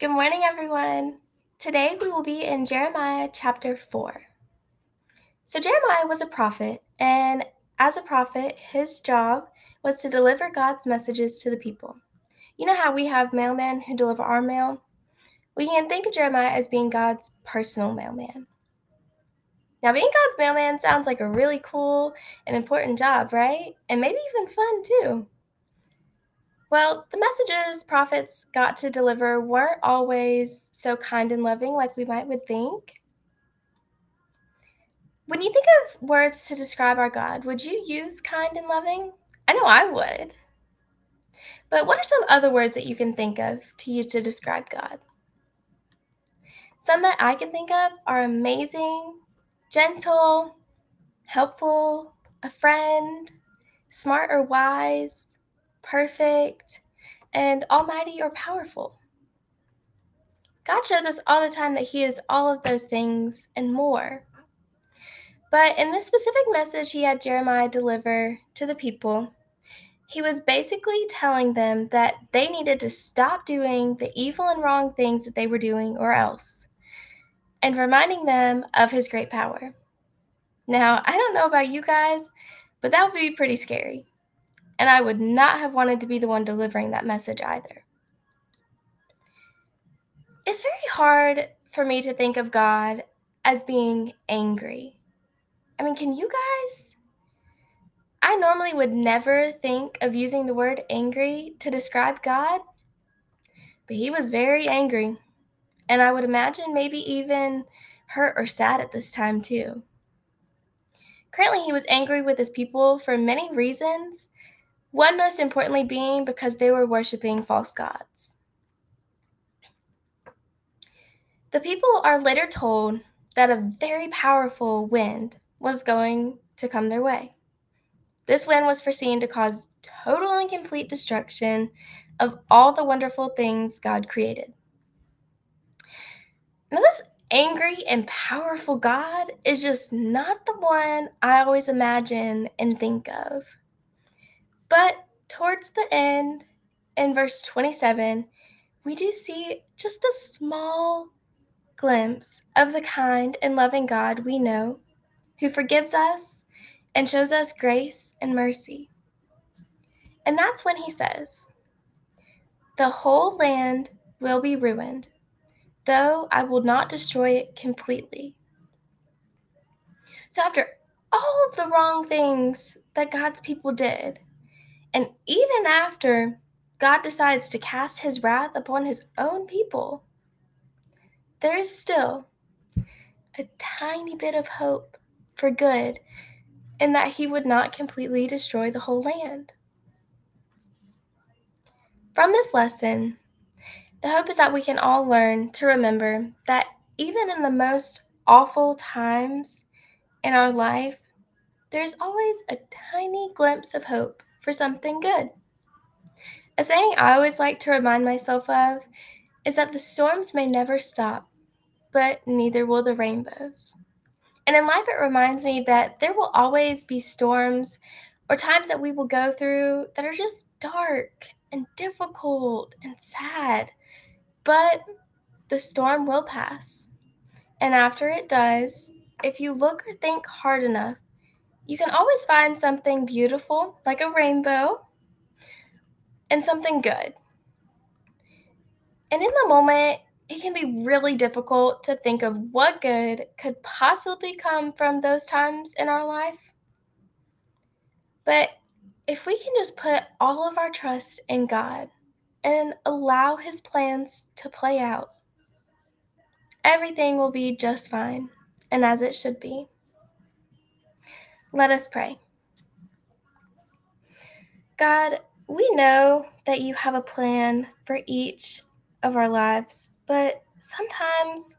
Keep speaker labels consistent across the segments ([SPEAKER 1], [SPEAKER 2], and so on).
[SPEAKER 1] Good morning, everyone. Today we will be in Jeremiah chapter 4. So, Jeremiah was a prophet, and as a prophet, his job was to deliver God's messages to the people. You know how we have mailmen who deliver our mail? We can think of Jeremiah as being God's personal mailman. Now, being God's mailman sounds like a really cool and important job, right? And maybe even fun too. Well, the messages prophets got to deliver weren't always so kind and loving like we might would think. When you think of words to describe our God, would you use kind and loving? I know I would. But what are some other words that you can think of to use to describe God? Some that I can think of are amazing, gentle, helpful, a friend, smart or wise, perfect, and almighty or powerful. God shows us all the time that He is all of those things and more. But in this specific message he had Jeremiah deliver to the people, he was basically telling them that they needed to stop doing the evil and wrong things that they were doing or else, and reminding them of his great power. Now, I don't know about you guys, but that would be pretty scary. And I would not have wanted to be the one delivering that message either. It's very hard for me to think of God as being angry. I mean, can you guys? I normally would never think of using the word angry to describe God, but he was very angry. And I would imagine maybe even hurt or sad at this time, too. Currently, he was angry with his people for many reasons, one most importantly being because they were worshiping false gods. The people are later told that a very powerful wind was going to come their way. This wind was foreseen to cause total and complete destruction of all the wonderful things God created. Now, this angry and powerful God is just not the one I always imagine and think of. But towards the end, in verse 27, we do see just a small glimpse of the kind and loving God we know, who forgives us and shows us grace and mercy. And that's when he says, The whole land will be ruined, though I will not destroy it completely. So, after all of the wrong things that God's people did, and even after God decides to cast his wrath upon his own people, there is still a tiny bit of hope for good in that he would not completely destroy the whole land. From this lesson, the hope is that we can all learn to remember that even in the most awful times in our life, there's always a tiny glimpse of hope for something good. A saying I always like to remind myself of is that the storms may never stop, but neither will the rainbows. And in life, it reminds me that there will always be storms or times that we will go through that are just dark and difficult and sad. But the storm will pass. And after it does, if you look or think hard enough, you can always find something beautiful, like a rainbow, and something good. And in the moment, it can be really difficult to think of what good could possibly come from those times in our life. But if we can just put all of our trust in God and allow His plans to play out, everything will be just fine and as it should be. Let us pray. God, we know that you have a plan for each of our lives, but sometimes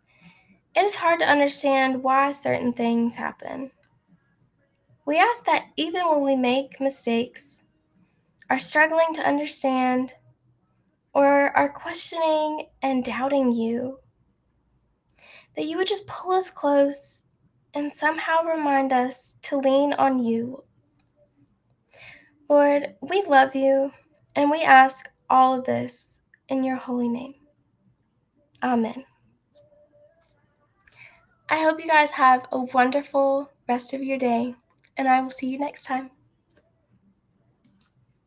[SPEAKER 1] it is hard to understand why certain things happen. We ask that even when we make mistakes, are struggling to understand, or are questioning and doubting you, that you would just pull us close and somehow remind us to lean on you. Lord, we love you and we ask all of this in your holy name. Amen. I hope you guys have a wonderful rest of your day, and I will see you next time.